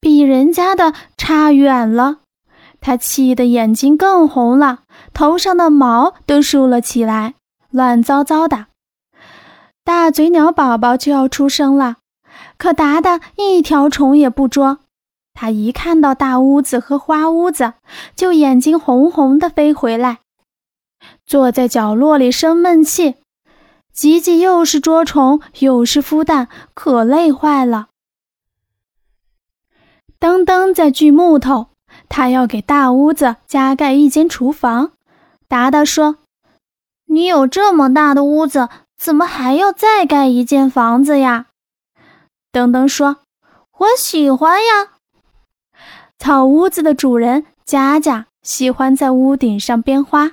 比人家的差远了。他气得眼睛更红了，头上的毛都竖了起来，乱糟糟的。大嘴鸟宝宝就要出生了，可达达一条虫也不捉。他一看到大屋子和花屋子，就眼睛红红的飞回来，坐在角落里生闷气。吉吉又是捉虫又是孵蛋，可累坏了。噔噔在锯木头。他要给大屋子加盖一间厨房。达达说：“你有这么大的屋子，怎么还要再盖一间房子呀？”噔噔说：“我喜欢呀。”草屋子的主人佳佳喜欢在屋顶上编花，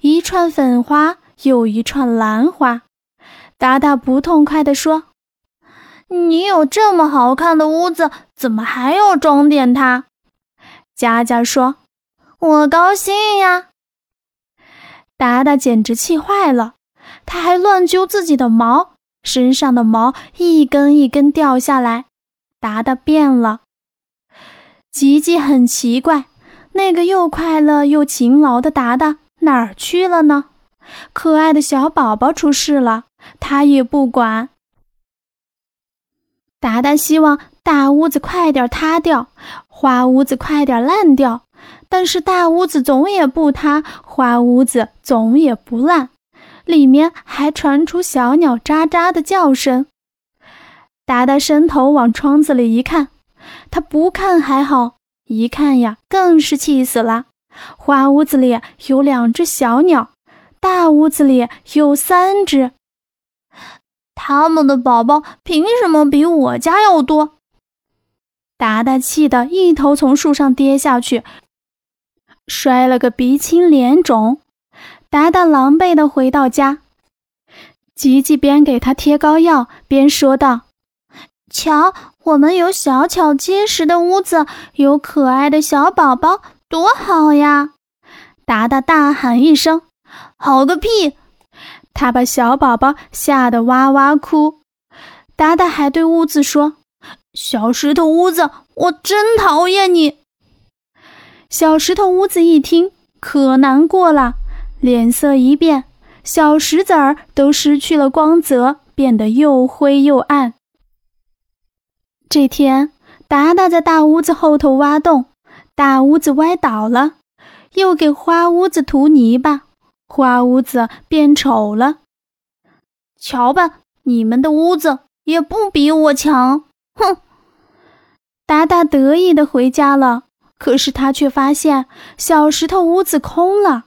一串粉花又一串兰花。达达不痛快地说：“你有这么好看的屋子，怎么还要装点它？”佳佳说：“我高兴呀。”达达简直气坏了，他还乱揪自己的毛，身上的毛一根一根掉下来。达达变了。吉吉很奇怪，那个又快乐又勤劳的达达哪儿去了呢？可爱的小宝宝出事了，他也不管。达达希望大屋子快点塌掉。花屋子快点烂掉，但是大屋子总也不塌，花屋子总也不烂，里面还传出小鸟喳喳的叫声。达达伸头往窗子里一看，他不看还好，一看呀，更是气死了。花屋子里有两只小鸟，大屋子里有三只，他们的宝宝凭什么比我家要多？达达气得一头从树上跌下去，摔了个鼻青脸肿。达达狼狈地回到家，吉吉边给他贴膏药边说道：“瞧，我们有小巧结实的屋子，有可爱的小宝宝，多好呀！”达达大喊一声：“好个屁！”他把小宝宝吓得哇哇哭。达达还对屋子说。小石头屋子，我真讨厌你！小石头屋子一听，可难过了，脸色一变，小石子儿都失去了光泽，变得又灰又暗。这天，达达在大屋子后头挖洞，大屋子歪倒了，又给花屋子涂泥巴，花屋子变丑了。瞧吧，你们的屋子也不比我强。哼！达达得意的回家了，可是他却发现小石头屋子空了。